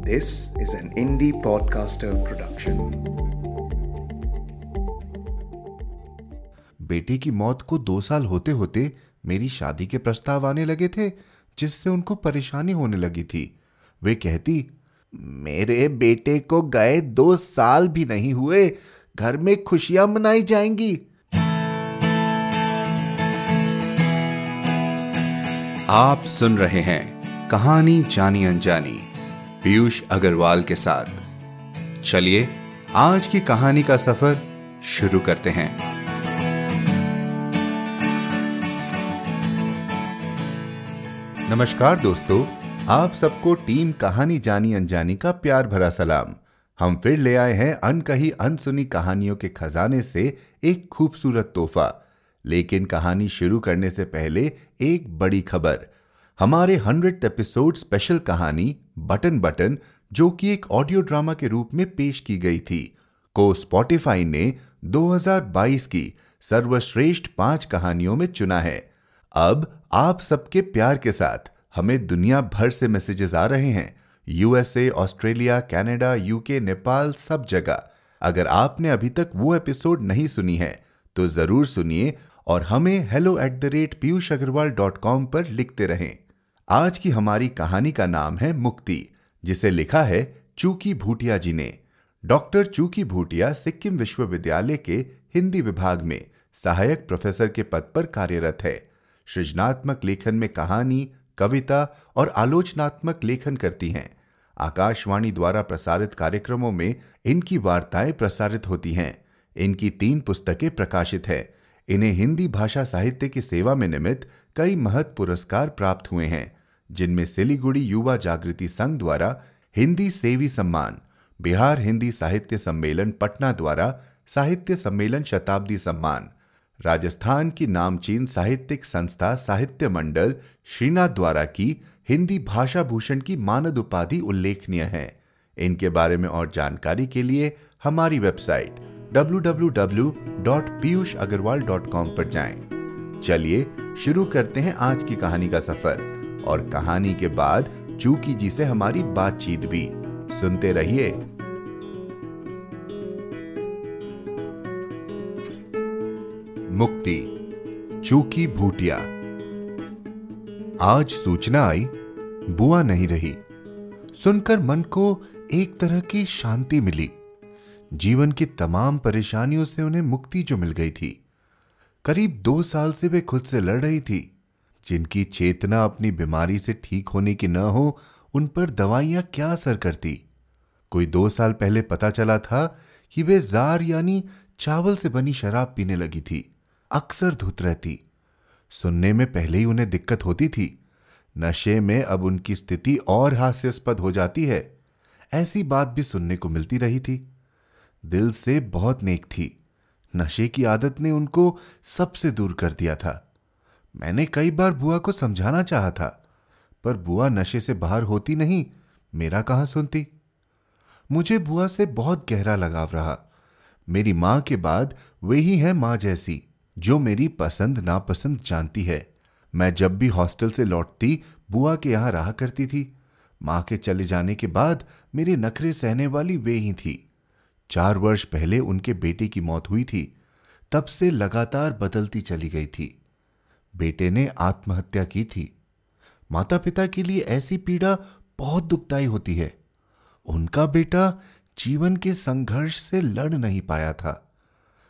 This is an indie podcaster production. बेटे की मौत को दो साल होते होते मेरी शादी के प्रस्ताव आने लगे थे, जिससे उनको परेशानी होने लगी थी। वे कहती, मेरे बेटे को गए दो साल भी नहीं हुए, घर में खुशियाँ मनाई जाएँगी। आप सुन रहे हैं कहानी जानी अनजानी। पीयूष अग्रवाल के साथ। चलिए, आज की कहानी का सफ़र शुरू करते हैं। नमस्कार दोस्तों, आप सबको टीम कहानी जानी अनजानी का प्यार भरा सलाम। हम फिर ले आए हैं अनकही अनसुनी कहानियों के खजाने से एक खूबसूरत तोहफा। लेकिन कहानी शुरू करने से पहले एक बड़ी खबर। हमारे हंड्रेड एपिसोड स्पेशल कहानी, बटन बटन, जो कि एक ऑडियो ड्रामा के रूप में पेश की गई थी, को स्पॉटिफाई ने 2022 की सर्वश्रेष्ठ पाँच कहानियों में चुना है। अब आप सबके प्यार के साथ हमें दुनिया भर से मैसेजेस आ रहे हैं। USA Australia Canada UK Nepal सब जगह। अगर आपने अभी तक वो एपिसोड नहीं सुनी है तो ज़रूर सुनिए और हमें hello at the rate Piyush Agarwal dot com पर लिखते रहें। आज की हमारी कहानी का नाम है मुक्ति, जिसे लिखा है चूकी भूटिया जी ने। डॉक्टर चूकी भूटिया सिक्किम विश्वविद्यालय के हिंदी विभाग में सहायक प्रोफेसर के पद पर कार्यरत है। सृजनात्मक लेखन में कहानी, कविता और आलोचनात्मक लेखन करती हैं। आकाशवाणी द्वारा प्रसारित कार्यक्रमों में इनकी वार्ताएँ प्रसारित होती हैं। इनकी तीन पुस्तकें प्रकाशित हैं। इन्हें हिंदी भाषा साहित्य की सेवा में निमित्त कई महत्व पुरस्कार प्राप्त हुए हैं। जिनमें सिलीगुड़ी युवा जागृति संघ द्वारा हिंदी सेवी सम्मान, बिहार हिंदी साहित्य सम्मेलन पटना द्वारा साहित्य सम्मेलन शताब्दी सम्मान, राजस्थान की नामचीन साहित्यिक संस्था साहित्य मंडल श्रीनाथ द्वारा की हिंदी भाषा भूषण की मानद उपाधि उल्लेखनीय है इनके बारे में और जानकारी के लिए हमारी वेबसाइट www.piyushagarwal.com पर जाएँ। चलिए शुरू करते हैं आज की कहानी का सफ़र और कहानी के बाद चूकी जी से हमारी बातचीत भी। सुनते रहिए। मुक्ति, चूकी भूटिया। आज सूचना आई, बुआ नहीं रही। सुनकर मन को एक तरह की शांति मिली। जीवन की तमाम परेशानियों से उन्हें मुक्ति जो मिल गई थी। करीब दो साल से वे खुद से लड़ रही थी। जिनकी चेतना अपनी बीमारी से ठीक होने की न हो, उन पर दवाइयाँ क्या असर करती? कोई दो साल पहले पता चला था कि वे जार यानी चावल से बनी शराब पीने लगी थी। अक्सर धुत रहती। सुनने में पहले ही उन्हें दिक्कत होती थी। नशे में अब उनकी स्थिति और हास्यास्पद हो जाती है। ऐसी बात भी सुनने को मिलती रही थी। दिल से बहुत नेक थी। नशे की आदत ने उनको सबसे दूर कर दिया था। मैंने कई बार बुआ को समझाना चाहा था, पर बुआ नशे से बाहर होती नहीं, मेरा कहाँ सुनती? मुझे बुआ से बहुत गहरा लगाव रहा। मेरी माँ के बाद वे ही हैं माँ जैसी, जो मेरी पसंद नापसंद जानती है। मैं जब भी हॉस्टल से लौटती, बुआ के यहाँ रहा करती थी। माँ के चले जाने के बाद मेरे नखरे सहने वाली वे ही थी। चार वर्ष पहले उनके बेटे की मौत हुई थी, तब से लगातार बदलती चली गई थी। बेटे ने आत्महत्या की थी। माता पिता के लिए ऐसी पीड़ा बहुत दुखदाई होती है। उनका बेटा जीवन के संघर्ष से लड़ नहीं पाया था।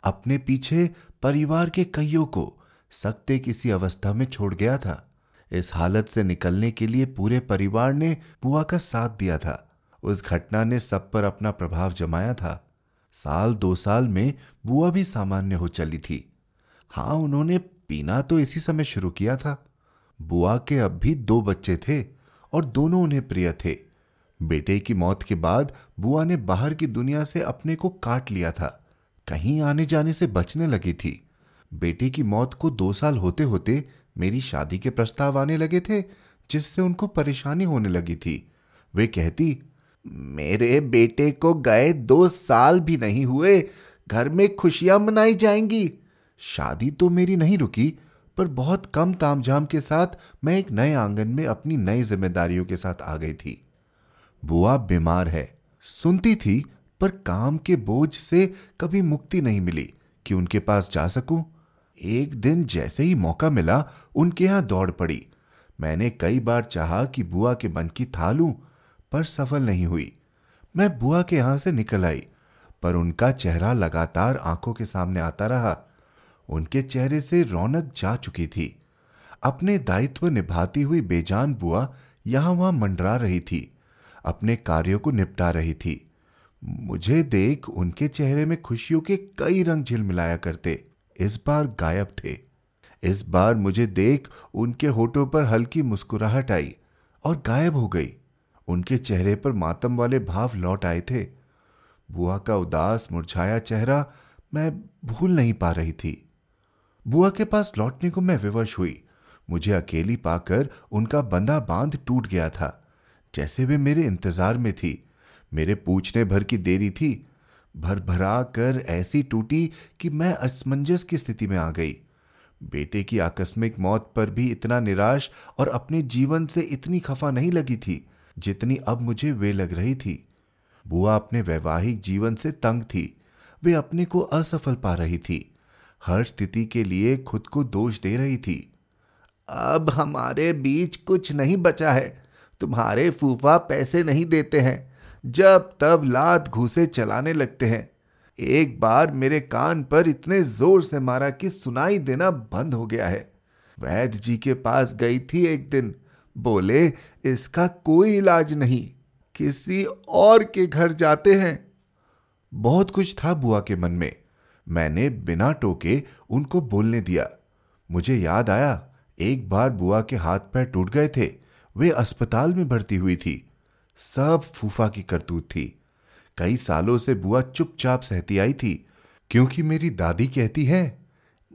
अपने पीछे परिवार के कईयों को सकते किसी अवस्था में छोड़ गया था। इस हालत से निकलने के लिए पूरे परिवार ने बुआ का साथ दिया था। उस घटना ने सब पर अपना प्रभाव जमाया था। साल दो साल में बुआ भी सामान्य हो चली थी। हाँ उन्होंने पीना तो इसी समय शुरू किया था। बुआ के अब भी दो बच्चे थे और दोनों उन्हें प्रिय थे। बेटे की मौत के बाद बुआ ने बाहर की दुनिया से अपने को काट लिया था। कहीं आने जाने से बचने लगी थी। बेटे की मौत को दो साल होते होते मेरी शादी के प्रस्ताव आने लगे थे, जिससे उनको परेशानी होने लगी थी। वे कहती, मेरे बेटे को गए दो साल भी नहीं हुए, घर में खुशियाँ मनाई जाएँगी। शादी तो मेरी नहीं रुकी, पर बहुत कम तामझाम के साथ मैं एक नए आँगन में अपनी नई जिम्मेदारियों के साथ आ गई थी। बुआ बीमार है, सुनती थी, पर काम के बोझ से कभी मुक्ति नहीं मिली कि उनके पास जा सकूँ। एक दिन जैसे ही मौका मिला, उनके यहाँ दौड़ पड़ी। मैंने कई बार चाहा कि बुआ के मन की था लूँ, पर सफल नहीं हुई। मैं बुआ के यहाँ से निकल आई, पर उनका चेहरा लगातार आँखों के सामने आता रहा। उनके चेहरे से रौनक जा चुकी थी। अपने दायित्व निभाती हुई बेजान बुआ यहाँ वहाँ मंडरा रही थी, अपने कार्यों को निपटा रही थी। मुझे देख उनके चेहरे में खुशियों के कई रंग झिलमिलाया करते। इस बार गायब थे। इस बार मुझे देख उनके होठों पर हल्की मुस्कुराहट आई और गायब हो गई। उनके चेहरे पर मातम वाले भाव लौट आए थे। बुआ का उदास मुरझाया चेहरा मैं भूल नहीं पा रही थी। बुआ के पास लौटने को मैं विवश हुई। मुझे अकेली पाकर उनका बंदा बाँध टूट गया था। जैसे वे मेरे इंतज़ार में थी। मेरे पूछने भर की देरी थी। भर भरा कर ऐसी टूटी कि मैं असमंजस की स्थिति में आ गई। बेटे की आकस्मिक मौत पर भी इतना निराश और अपने जीवन से इतनी खफा नहीं लगी थी, जितनी अब मुझे वे लग रही थी। बुआ अपने वैवाहिक जीवन से तंग थी। वे अपने को असफल पा रही थी। हर स्थिति के लिए खुद को दोष दे रही थी। अब हमारे बीच कुछ नहीं बचा है। तुम्हारे फूफा पैसे नहीं देते हैं। जब तब लात घूसे चलाने लगते हैं। एक बार मेरे कान पर इतने ज़ोर से मारा कि सुनाई देना बंद हो गया है। वैद्य जी के पास गई थी एक दिन। बोले, इसका कोई इलाज नहीं। किसी और के घर जाते हैं। बहुत कुछ था बुआ के मन में। मैंने बिना टोके उनको बोलने दिया। मुझे याद आया, एक बार बुआ के हाथ पैर टूट गए थे, वे अस्पताल में भर्ती हुई थी। सब फूफा की करतूत थी। कई सालों से बुआ चुपचाप सहती आई थी, क्योंकि मेरी दादी कहती है,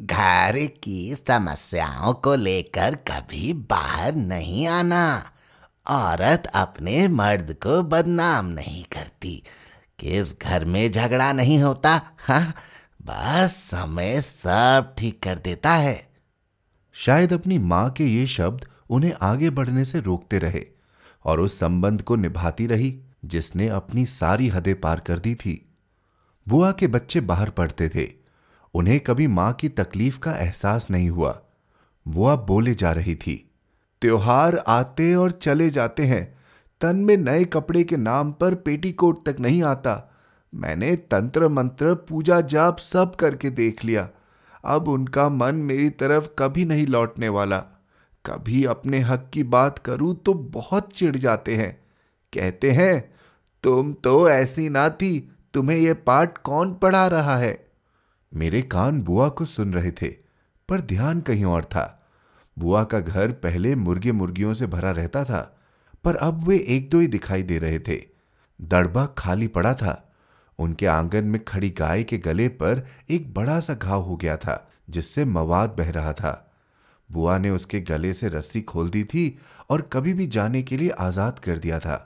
घर की समस्याओं को लेकर कभी बाहर नहीं आना। औरत अपने मर्द को बदनाम नहीं करती। किस घर में झगड़ा नहीं होता हाँ? बस समय सब ठीक कर देता है। शायद अपनी माँ के ये शब्द उन्हें आगे बढ़ने से रोकते रहे और उस संबंध को निभाती रही, जिसने अपनी सारी हदें पार कर दी थी। बुआ के बच्चे बाहर पढ़ते थे। उन्हें कभी माँ की तकलीफ़ का एहसास नहीं हुआ। बुआ बोले जा रही थी, त्योहार आते और चले जाते हैं। तन में नए कपड़े के नाम पर पेटीकोट तक नहीं आता। मैंने तंत्र मंत्र पूजा जाप सब करके देख लिया। अब उनका मन मेरी तरफ़ कभी नहीं लौटने वाला। कभी अपने हक की बात करूँ तो बहुत चिढ़ जाते हैं। कहते हैं, तुम तो ऐसी ना थी तुम्हें यह पाठ कौन पढ़ा रहा है? मेरे कान बुआ को सुन रहे थे, पर ध्यान कहीं और था। बुआ का घर पहले मुर्गे मुर्गियों से भरा रहता था, पर अब वे एक दो ही दिखाई दे रहे थे। दड़बा खाली पड़ा था। उनके आँगन में खड़ी गाय के गले पर एक बड़ा सा घाव हो गया था, जिससे मवाद बह रहा था। बुआ ने उसके गले से रस्सी खोल दी थी और कभी भी जाने के लिए आज़ाद कर दिया था,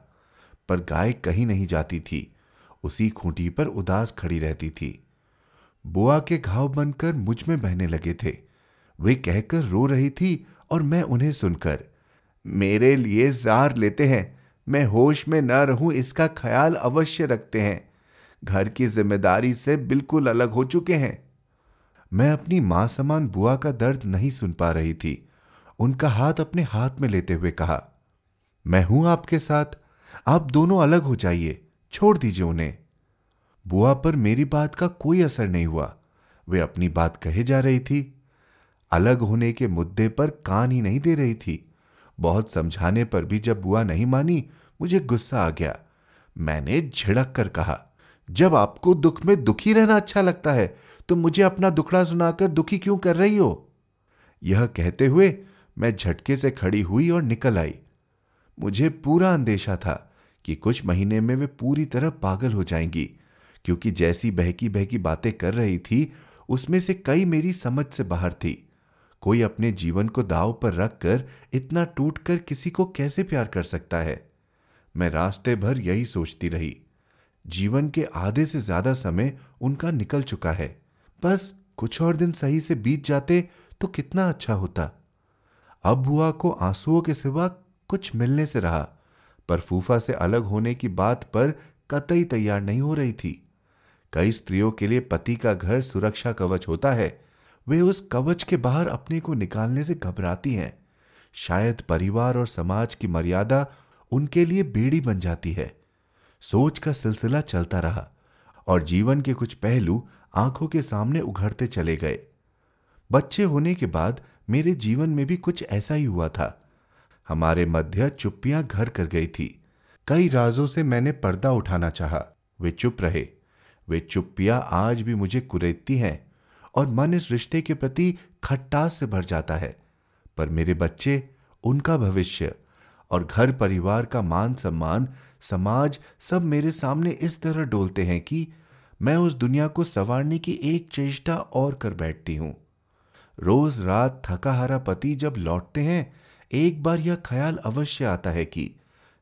पर गाय कहीं नहीं जाती थी। उसी खूंटी पर उदास खड़ी रहती थी। बुआ के घाव बनकर मुझमें बहने लगे थे। वे कहकर रो रही थी और मैं उन्हें सुनकर, मेरे लिए जार लेते हैं, मैं होश में न रहूँ, इसका ख्याल अवश्य रखते हैं। घर की ज़िम्मेदारी से बिल्कुल अलग हो चुके हैं। मैं अपनी माँ समान बुआ का दर्द नहीं सुन पा रही थी। उनका हाथ अपने हाथ में लेते हुए कहा, मैं हूँ आपके साथ। आप दोनों अलग हो जाइए। छोड़ दीजिए उन्हें। बुआ पर मेरी बात का कोई असर नहीं हुआ। वे अपनी बात कहे जा रही थी। अलग होने के मुद्दे पर कान ही नहीं दे रही थी। बहुत समझाने पर भी जब बुआ नहीं मानी, मुझे गुस्सा आ गया। मैंने झिड़क कर कहा जब आपको दुख में दुखी रहना अच्छा लगता है तो मुझे अपना दुखड़ा सुनाकर दुखी क्यों कर रही हो? यह कहते हुए मैं झटके से खड़ी हुई और निकल आई। मुझे पूरा अंदेशा था कि कुछ महीने में वे पूरी तरह पागल हो जाएँगी, क्योंकि जैसी बहकी बहकी बातें कर रही थी, उसमें से कई मेरी समझ से बाहर थी। कोई अपने जीवन को दाव पर रखकर इतना टूटकर किसी को कैसे प्यार कर सकता है? मैं रास्ते भर यही सोचती रही। जीवन के आधे से ज़्यादा समय उनका निकल चुका है। बस कुछ और दिन सही से बीत जाते तो कितना अच्छा होता। अब बुआ को आंसुओं के सिवा कुछ मिलने से रहा, पर फूफा से अलग होने की बात पर कतई तैयार नहीं हो रही थी। कई स्त्रियों के लिए पति का घर सुरक्षा कवच होता है। वे उस कवच के बाहर अपने को निकालने से घबराती हैं। शायद परिवार और समाज की मर्यादा उनके लिए बेड़ी बन जाती है। सोच का सिलसिला चलता रहा और जीवन के कुछ पहलू आँखों के सामने उघड़ते चले गए। बच्चे होने के बाद मेरे जीवन में भी कुछ ऐसा ही हुआ था। हमारे मध्य चुप्पियाँ घर कर गई थी। कई राजों से मैंने पर्दा उठाना चाहा। वे चुप रहे। वे चुप्पियाँ आज भी मुझे कुरेदती हैं और मन इस रिश्ते के प्रति खट्टास से भर जाता है। पर मेरे बच्चे, उनका भविष्य और घर परिवार का मान सम्मान, समाज सब मेरे सामने इस तरह डोलते हैं कि मैं उस दुनिया को संवारने की एक चेष्टा और कर बैठती हूँ। रोज रात थका हारा पति जब लौटते हैं, एक बार यह ख्याल अवश्य आता है कि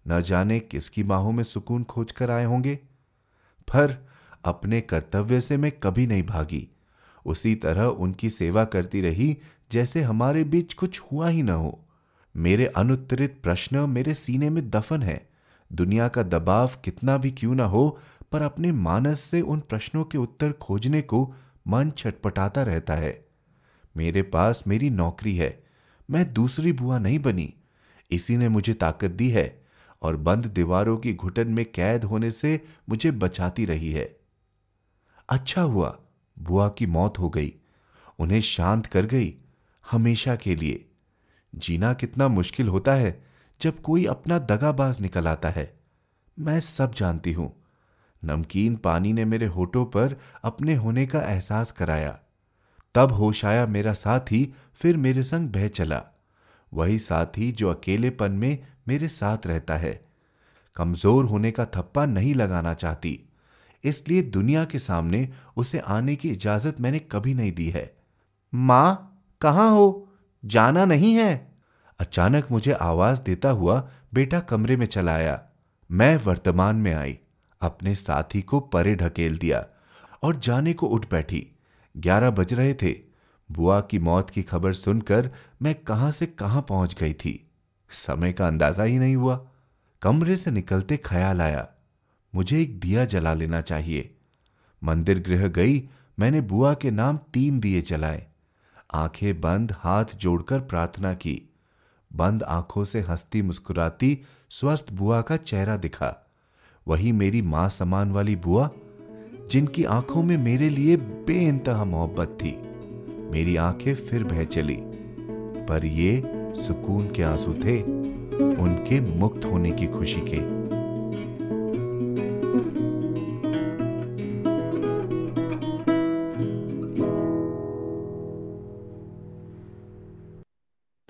न जाने किसकी बाहों में सुकून खोज कर आए होंगे। पर अपने कर्तव्य से मैं कभी नहीं भागी। उसी तरह उनकी सेवा करती रही, जैसे हमारे बीच कुछ हुआ ही न हो। मेरे अनुत्तरित प्रश्न मेरे सीने में दफन है। दुनिया का दबाव कितना भी क्यों ना हो, पर अपने मानस से उन प्रश्नों के उत्तर खोजने को मन छटपटाता रहता है। मेरे पास मेरी नौकरी है, मैं दूसरी बुआ नहीं बनी। इसी ने मुझे ताकत दी है और बंद दीवारों की घुटन में कैद होने से मुझे बचाती रही है। अच्छा हुआ, बुआ की मौत हो गई, उन्हें शांत कर गई, हमेशा के लिए। जीना कितना मुश्किल होता है जब कोई अपना दगाबाज निकल आता है। मैं सब जानती हूँ। नमकीन पानी ने मेरे होठों पर अपने होने का एहसास कराया। तब होश आया मेरा साथी, फिर मेरे संग बह चला। वही साथी जो अकेलेपन में मेरे साथ रहता है। कमज़ोर होने का थप्पा नहीं लगाना चाहती। इसलिए दुनिया के सामने उसे आने की इजाज़त मैंने कभी नहीं दी है। माँ, कहाँ हो? जाना नहीं है। अचानक मुझे आवाज़ देता हुआ बेटा कमरे में चला आया। मैं वर्तमान में आई, अपने साथी को परे ढकेल दिया और जाने को उठ बैठी। ग्यारह बज रहे थे। बुआ की मौत की खबर सुनकर मैं कहाँ से कहाँ पहुँच गई थी। समय का अंदाज़ा ही नहीं हुआ। कमरे से निकलते ख्याल आया। मुझे एक दिया जला लेना चाहिए। मंदिर गृह गई, मैंने बुआ के नाम तीन दिए जलाए। आँखें बंद, हाथ जोड़कर प्रार्थना की। बंद आँखों से हंसती मुस्कुराती, स्वस्थ बुआ का चेहरा दिखा। वही मेरी माँ समान वाली बुआ, जिनकी आँखों में मेरे लिए बेइंतहा मोहब्बत थी। मेरी आँखें फिर बह चली। पर ये सुकून के आँसू थे, उनके मुक्त होने की खुशी के।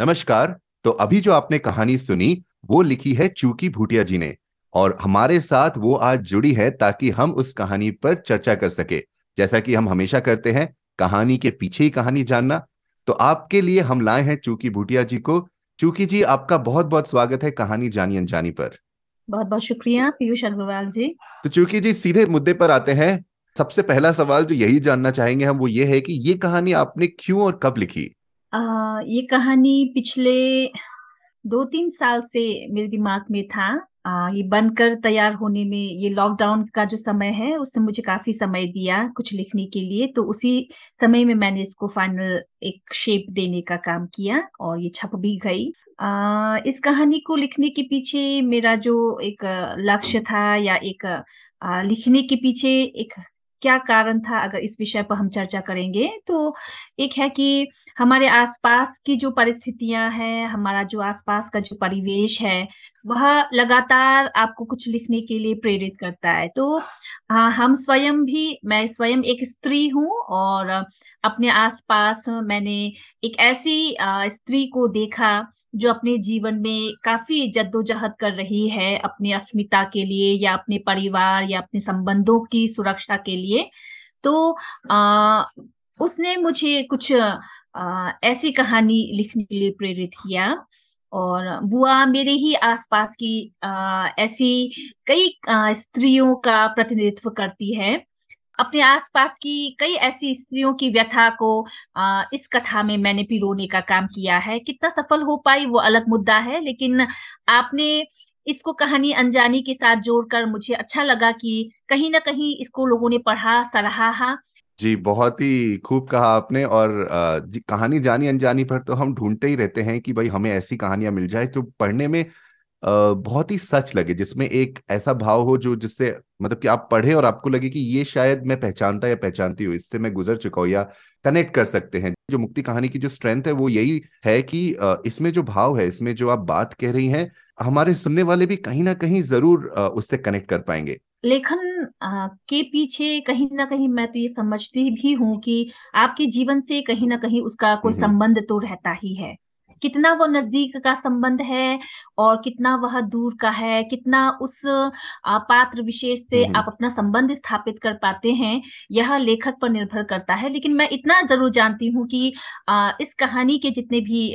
नमस्कार तो अभी जो आपने कहानी सुनी वो लिखी है चूकी भूटिया जी ने और हमारे साथ वो आज जुड़ी है ताकि हम उस कहानी पर चर्चा कर सके। जैसा कि हम हमेशा करते हैं कहानी के पीछे ही कहानी जानना। तो आपके लिए हम लाए हैं चूकी भूटिया जी को। चूकी जी आपका बहुत बहुत स्वागत है कहानी जानी अनजानी पर। बहुत बहुत शुक्रिया पीयूष अग्रवाल जी। तो चूकी जी सीधे मुद्दे पर आते हैं। सबसे पहला सवाल जो यही जानना चाहेंगे हम वो ये है कि ये कहानी आपने क्यों और कब लिखी? ये कहानी पिछले दो तीन साल से मेरे दिमाग में था। आ, ये बनकर तैयार होने में ये लॉकडाउन का जो समय है उसने मुझे काफ़ी समय दिया कुछ लिखने के लिए तो उसी समय में मैंने इसको फाइनल एक शेप देने का काम किया और ये छप भी गई। आ, इस कहानी को लिखने के पीछे मेरा जो एक लक्ष्य था या एक आ, लिखने के पीछे एक क्या कारण था अगर इस विषय पर हम चर्चा करेंगे? तो एक है कि हमारे आसपास की जो परिस्थितियाँ हैं, हमारा जो आसपास का जो परिवेश है, वह लगातार आपको कुछ लिखने के लिए प्रेरित करता है। तो हाँ हम स्वयं भी, मैं स्वयं एक स्त्री हूँ और अपने आसपास मैंने एक ऐसी स्त्री को देखा जो अपने जीवन में काफ़ी जद्दोजहद कर रही है अपनी अस्मिता के लिए या अपने परिवार या अपने संबंधों की सुरक्षा के लिए तो आ, उसने मुझे कुछ आ, ऐसी कहानी लिखने के लिए प्रेरित किया और बुआ मेरे ही आसपास की आ, ऐसी कई स्त्रियों का प्रतिनिधित्व करती है। अपने आसपास की कई ऐसी स्त्रियों की व्यथा को आ, इस कथा में मैंने पिरोने का काम किया है। कितना सफल हो पाई वो अलग मुद्दा है लेकिन आपने इसको कहानी अनजानी के साथ जोड़कर मुझे अच्छा लगा कि कहीं ना कहीं इसको लोगों ने पढ़ा सराहा। जी बहुत ही खूब कहा आपने और जी कहानी जानी अनजानी पर तो हम ढूंढते ही रहते हैं कि भाई हमें ऐसी कहानियाँ मिल जाए जो पढ़ने में बहुत ही सच लगे जिसमें एक ऐसा भाव हो जो जिससे मतलब कि आप पढ़े और आपको लगे कि ये शायद मैं पहचानता या पहचानती हूँ इससे मैं गुजर चुका हूँ या कनेक्ट कर सकते हैं। जो मुक्ति कहानी की जो स्ट्रेंथ है वो यही है कि इसमें जो भाव है इसमें जो आप बात कह रही हैं हमारे सुनने वाले भी कहीं ना कहीं ज़रूर उससे कनेक्ट कर पाएँगे। लेखन के पीछे कहीं ना कहीं मैं तो ये समझती भी हूँ कि आपके जीवन से कहीं ना कहीं उसका कोई संबंध तो रहता ही है। कितना वो नज़दीक का संबंध है और कितना वह दूर का है कितना उस पात्र विशेष से आप अपना संबंध स्थापित कर पाते हैं यह लेखक पर निर्भर करता है। लेकिन मैं इतना ज़रूर जानती हूँ कि इस कहानी के जितने भी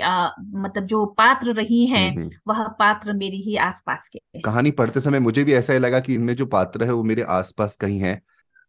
मतलब जो पात्र रही हैं वह पात्र मेरी ही आसपास के कहानी पढ़ते समय मुझे भी ऐसा ही लगा कि इनमें जो पात्र है वो मेरे आसपास कहीं है।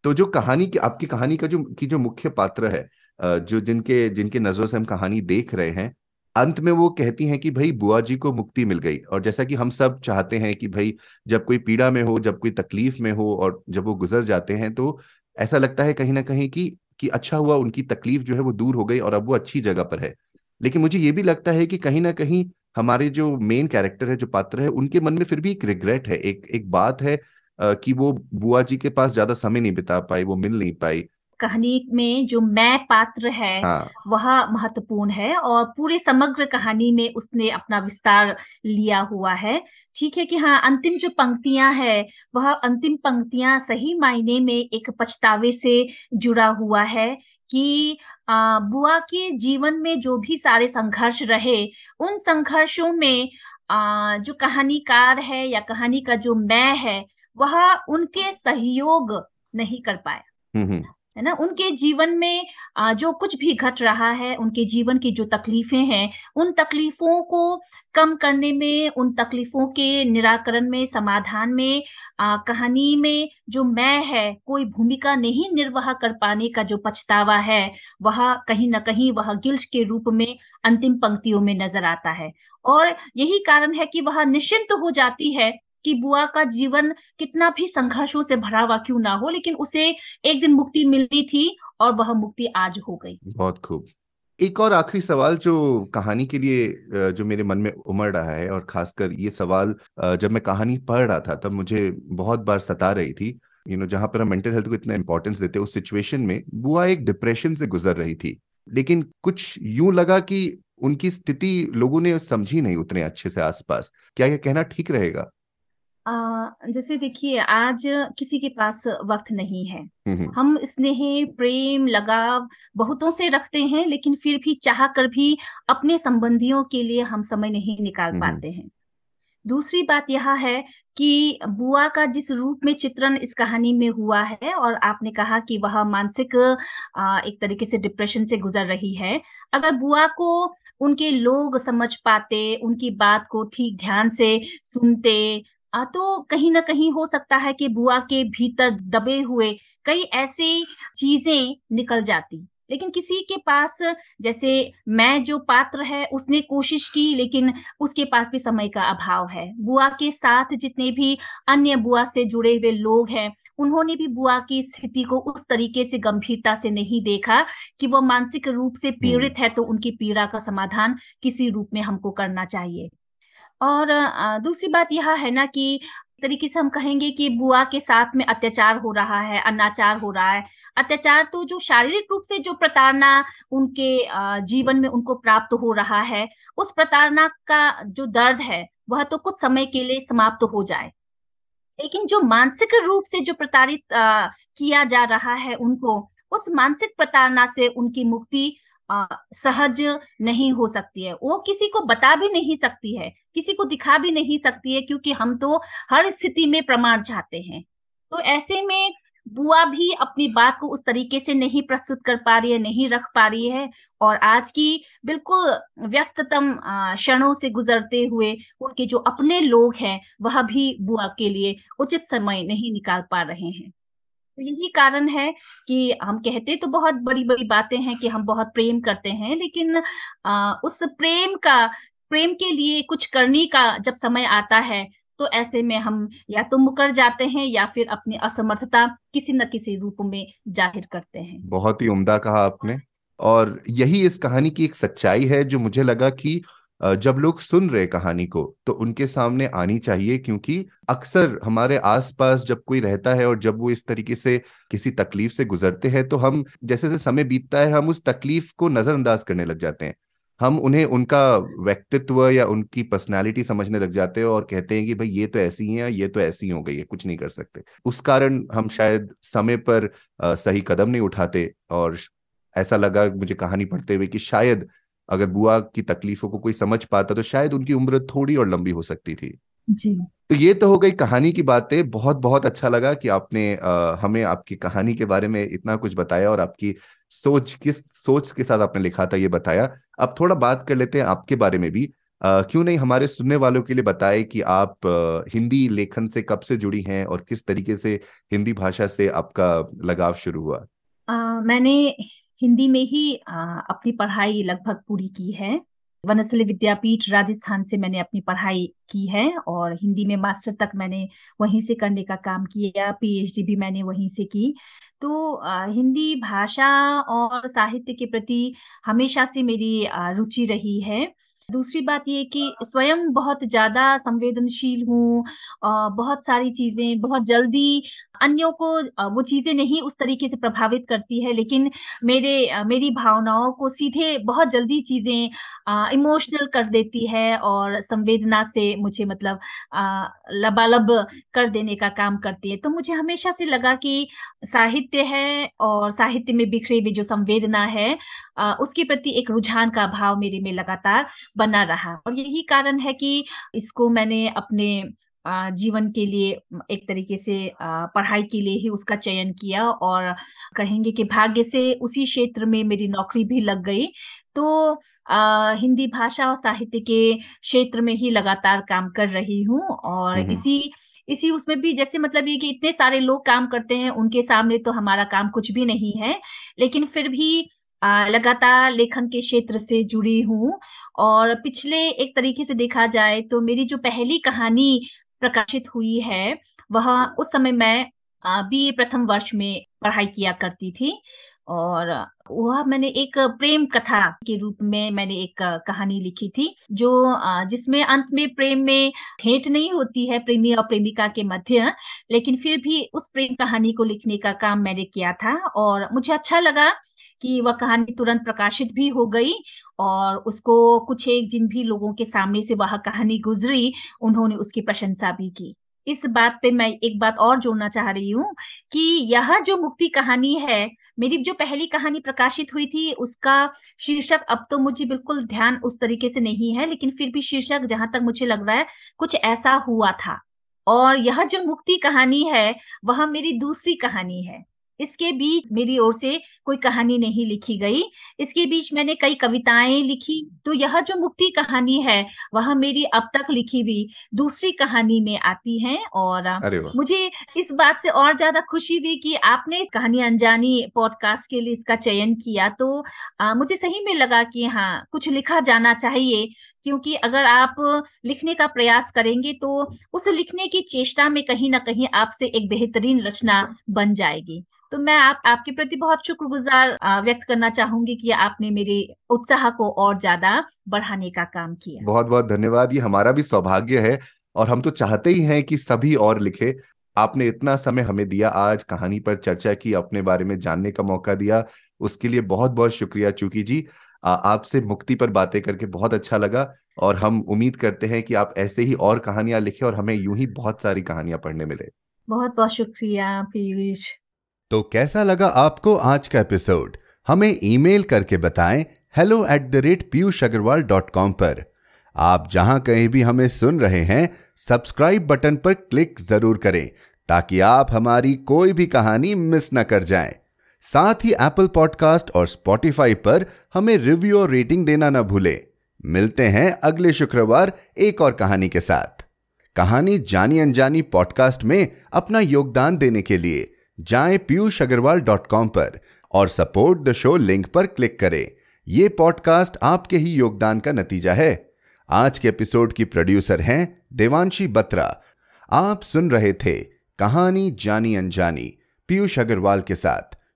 तो जो कहानी की आपकी कहानी का जो की जो मुख्य पात्र है जो जिनके जिनके नज़रों से हम कहानी देख रहे हैं अंत में वो कहती हैं कि भाई, बुआ जी को मुक्ति मिल गई। और जैसा कि हम सब चाहते हैं कि भाई, जब कोई पीड़ा में हो, जब कोई तकलीफ़ में हो और जब वो गुजर जाते हैं तो ऐसा लगता है कहीं ना कहीं कि कि अच्छा हुआ उनकी तकलीफ़ जो है वो दूर हो गई और अब वो अच्छी जगह पर है। लेकिन मुझे ये भी लगता है कि कहीं ना कहीं हमारे जो मेन कैरेक्टर है, जो पात्र है, उनके मन में फिर भी एक रिग्रेट है। एक एक बात है कि वो बुआ जी के पास ज़्यादा समय नहीं बिता पाई, वो मिल नहीं पाई। कहानी में जो मैं पात्र है हाँ। वह महत्वपूर्ण है और पूरे समग्र कहानी में उसने अपना विस्तार लिया हुआ है ठीक है कि हाँ अंतिम जो पंक्तियाँ है वह अंतिम पंक्तियाँ सही मायने में एक पछतावे से जुड़ा हुआ है कि आ, बुआ के जीवन में जो भी सारे संघर्ष रहे उन संघर्षों में आ, जो कहानीकार है या कहानी का जो मैं है वह उनके सहयोग नहीं कर पाया हम्म, हम्म। है ना? उनके जीवन में जो कुछ भी घट रहा है उनके जीवन की जो तकलीफें हैं उन तकलीफों को कम करने में उन तकलीफों के निराकरण में समाधान में आ, कहानी में जो मैं है कोई भूमिका नहीं निर्वाह कर पाने का जो पछतावा है वह कहीं ना कहीं वह गिल्ट के रूप में अंतिम पंक्तियों में नज़र आता है। और यही कारण है कि वह निश्चिंत हो जाती है कि बुआ का जीवन कितना भी संघर्षों से भरा हुआ क्यों ना हो, लेकिन उसे एक दिन मुक्ति मिली थी और वह मुक्ति आज हो गई। बहुत खूब। एक और आखिरी सवाल जो कहानी के लिए जो मेरे मन में उमड़ रहा है और खासकर ये सवाल जब मैं कहानी पढ़ रहा था, तब मुझे बहुत बार सता रही थी। यू नो, जहाँ पर हम मेंटल हेल्थ को इतना इंपॉर्टेंस देते उस सिचुएशन में बुआ एक डिप्रेशन से गुजर रही थी। लेकिन कुछ यूँ लगा कि उनकी स्थिति लोगों ने समझी नहीं उतने अच्छे से आसपास। क्या यह कहना ठीक रहेगा? आ, जैसे देखिए आज किसी के पास वक्त नहीं है। हम स्नेह प्रेम लगाव बहुतों से रखते हैं लेकिन फिर भी चाह कर भी अपने संबंधियों के लिए हम समय नहीं निकाल पाते हैं। दूसरी बात यह है कि बुआ का जिस रूप में चित्रण इस कहानी में हुआ है और आपने कहा कि वह मानसिक एक तरीके से डिप्रेशन से गुजर रही है अगर बुआ को उनके लोग समझ पाते उनकी बात को ठीक ध्यान से सुनते तो कहीं ना कहीं हो सकता है कि बुआ के भीतर दबे हुए कई ऐसी चीज़ें निकल जाती। लेकिन किसी के पास जैसे मैं जो पात्र है उसने कोशिश की लेकिन उसके पास भी समय का अभाव है। बुआ के साथ जितने भी अन्य बुआ से जुड़े हुए लोग हैं उन्होंने भी बुआ की स्थिति को उस तरीके से गंभीरता से नहीं देखा कि वो मानसिक रूप से पीड़ित है तो उनकी पीड़ा का समाधान किसी रूप में हमको करना चाहिए। और दूसरी बात यह है ना कि तरीके से हम कहेंगे कि बुआ के साथ में अत्याचार हो रहा है, अनाचार हो रहा है। अत्याचार तो जो शारीरिक रूप से जो प्रताड़ना उनके जीवन में उनको प्राप्त हो रहा है, उस प्रताड़ना का जो दर्द है, वह तो कुछ समय के लिए समाप्त हो जाए। लेकिन जो मानसिक रूप से जो प्रताड़ित किया जा रहा है उनको, उस मानसिक प्रताड़ना से उनकी मुक्ति सहज नहीं हो सकती है। वो किसी को बता भी नहीं सकती है, किसी को दिखा भी नहीं सकती है, क्योंकि हम तो हर स्थिति में प्रमाण चाहते हैं। तो ऐसे में बुआ भी अपनी बात को उस तरीके से नहीं प्रस्तुत कर पा रही है, नहीं रख पा रही है, और आज की बिल्कुल व्यस्ततम क्षणों से गुजरते हुए उनके जो अपने लोग हैं, वह भी बुआ के लिए उचित समय नहीं निकाल पा रहे हैं। यही कारण है कि हम कहते तो बहुत बड़ी बड़ी बातें हैं कि हम बहुत प्रेम करते हैं लेकिन आ, उस प्रेम का प्रेम के लिए कुछ करने का जब समय आता है तो ऐसे में हम या तो मुकर जाते हैं या फिर अपनी असमर्थता किसी न किसी रूप में ज़ाहिर करते हैं। बहुत ही उम्दा कहा आपने। और यही इस कहानी की एक सच्चाई है जो मुझे लगा कि जब लोग सुन रहे कहानी को तो उनके सामने आनी चाहिए क्योंकि अक्सर हमारे आसपास जब कोई रहता है और जब वो इस तरीके से किसी तकलीफ़ से गुजरते हैं तो हम जैसे जैसे समय बीतता है, हम उस तकलीफ़ को नजरअंदाज करने लग जाते हैं। हम उन्हें उनका व्यक्तित्व या उनकी पर्सनैलिटी समझने लग जाते हैं और कहते हैं कि भाई, ये तो ऐसी है, ये तो ऐसी हो गई है, कुछ नहीं कर सकते। उस कारण हम शायद समय पर सही कदम नहीं उठाते और ऐसा लगा मुझे कहानी पढ़ते हुए कि शायद अगर बुआ की तकलीफों को कोई समझ पाता तो शायद उनकी उम्र थोड़ी और लंबी हो सकती थी। जी। तो ये तो हो गई कहानी की बातें। बहुत बहुत अच्छा लगा कि आपने आ, हमें आपकी कहानी के बारे में इतना कुछ बताया और आपकी सोच किस सोच के साथ आपने लिखा था ये बताया। अब थोड़ा बात कर लेते हैं आपके बारे में भी। आ, क्यों नहीं हमारे सुनने वालों के लिए बताए कि आप आ, हिंदी लेखन से कब से जुड़ी हैं और किस तरीके से हिंदी भाषा से आपका लगाव शुरू हुआ? आ, मैंने हिंदी में ही आ, अपनी पढ़ाई लगभग पूरी की है। वनस्थली विद्यापीठ राजस्थान से मैंने अपनी पढ़ाई की है और हिंदी में मास्टर तक मैंने वहीं से करने का काम किया पीएचडी भी मैंने वहीं से की। तो हिंदी भाषा और साहित्य के प्रति हमेशा से मेरी रुचि रही है। दूसरी बात ये कि स्वयं बहुत ज़्यादा संवेदनशील हूँ बहुत सारी चीज़ें, बहुत जल्दी अन्यों को वो चीज़ें नहीं उस तरीके से प्रभावित करती है, लेकिन मेरे मेरी भावनाओं को सीधे बहुत जल्दी चीज़ें इमोशनल कर देती है और संवेदना से मुझे मतलब लबालब कर देने का काम करती है। तो मुझे हमेशा से लगा कि साहित्य है और साहित्य में बिखरे हुए जो संवेदना है उसके प्रति एक रुझान का भाव मेरे में लगातार बना रहा। और यही कारण है कि इसको मैंने अपने जीवन के लिए एक तरीके से पढ़ाई के लिए ही उसका चयन किया और कहेंगे कि भाग्य से उसी क्षेत्र में मेरी नौकरी भी लग गई। तो आ, हिंदी भाषा और साहित्य के क्षेत्र में ही लगातार काम कर रही हूँ और इसी इसी उसमें भी जैसे मतलब ये कि इतने सारे लोग काम करते हैं उनके सामने तो हमारा काम कुछ भी नहीं है लेकिन फिर भी लगातार लेखन के क्षेत्र से जुड़ी हूँ और पिछले एक तरीके से देखा जाए तो मेरी जो पहली कहानी प्रकाशित हुई है, वह उस समय मैं बी प्रथम वर्ष में पढ़ाई किया करती थी। और वह मैंने एक प्रेम कथा के रूप में मैंने एक कहानी लिखी थी, जो जिसमें अंत में प्रेम में भेंट नहीं होती है प्रेमी और प्रेमिका के मध्य, लेकिन फिर भी उस प्रेम कहानी को लिखने का काम मैंने किया था। और मुझे अच्छा लगा कि वह कहानी तुरंत प्रकाशित भी हो गई और उसको कुछ एक जिन भी लोगों के सामने से वह कहानी गुजरी, उन्होंने उसकी प्रशंसा भी की। इस बात पे मैं एक बात और जोड़ना चाह रही हूँ कि यह जो मुक्ति कहानी है, मेरी जो पहली कहानी प्रकाशित हुई थी, उसका शीर्षक अब तो मुझे बिल्कुल ध्यान उस तरीके से नहीं है, लेकिन फिर भी शीर्षक जहाँ तक मुझे लग रहा है, कुछ ऐसा हुआ था। और यह जो मुक्ति कहानी है, वह मेरी दूसरी कहानी है। इसके बीच मेरी ओर से कोई कहानी नहीं लिखी गई। इसके बीच मैंने कई कविताएँ लिखी तो यह जो मुक्ति कहानी है वह मेरी अब तक लिखी हुई दूसरी कहानी में आती है और मुझे इस बात से और ज़्यादा खुशी हुई कि आपने इस कहानी अनजानी पॉडकास्ट के लिए इसका चयन किया तो आ, मुझे सही में लगा कि हाँ कुछ लिखा जाना चाहिए क्योंकि अगर आप लिखने का प्रयास करेंगे तो उस लिखने की चेष्टा में कहीं ना कहीं आपसे एक बेहतरीन रचना बन जाएगी। तो मैं आप, आपके प्रति बहुत शुक्रगुजार व्यक्त करना चाहूँगी कि आपने मेरे उत्साह को और ज़्यादा बढ़ाने का काम किया। बहुत बहुत धन्यवाद। ये हमारा भी सौभाग्य है और हम तो चाहते ही हैं कि सभी और लिखे। आपने इतना समय हमें दिया, आज कहानी पर चर्चा की, अपने बारे में जानने का मौका दिया। उसके लिए बहुत बहुत शुक्रिया चूकी जी आपसे मुक्ति पर बातें करके बहुत अच्छा लगा और हम उम्मीद करते हैं कि आप ऐसे ही और कहानियाँ लिखें और हमें यूँ ही बहुत सारी कहानियाँ पढ़ने मिले। बहुत बहुत शुक्रिया पीयूष। तो कैसा लगा आपको आज का एपिसोड? हमें ईमेल करके बताएँ hello at the rate Piyush Agarwal dot com पर। आप जहाँ कहीं भी हमें सुन रहे हैं सब्सक्राइब बटन पर क्लिक ज़रूर करें ताकि आप हमारी कोई भी कहानी मिस न कर जाएँ। साथ ही एप्पल पॉडकास्ट और स्पॉटिफाई पर हमें रिव्यू और रेटिंग देना ना भूले। मिलते हैं अगले शुक्रवार एक और कहानी के साथ। कहानी जानी अनजानी पॉडकास्ट में अपना योगदान देने के लिए जाएँ पीयूष अग्रवाल डॉट कॉम पर और सपोर्ट द शो लिंक पर क्लिक करें। यह पॉडकास्ट आपके ही योगदान का नतीजा है। आज के एपिसोड की प्रोड्यूसर हैं देवांशी बत्रा। आप सुन रहे थे कहानी जानी अनजानी पीयूष अग्रवाल के साथ।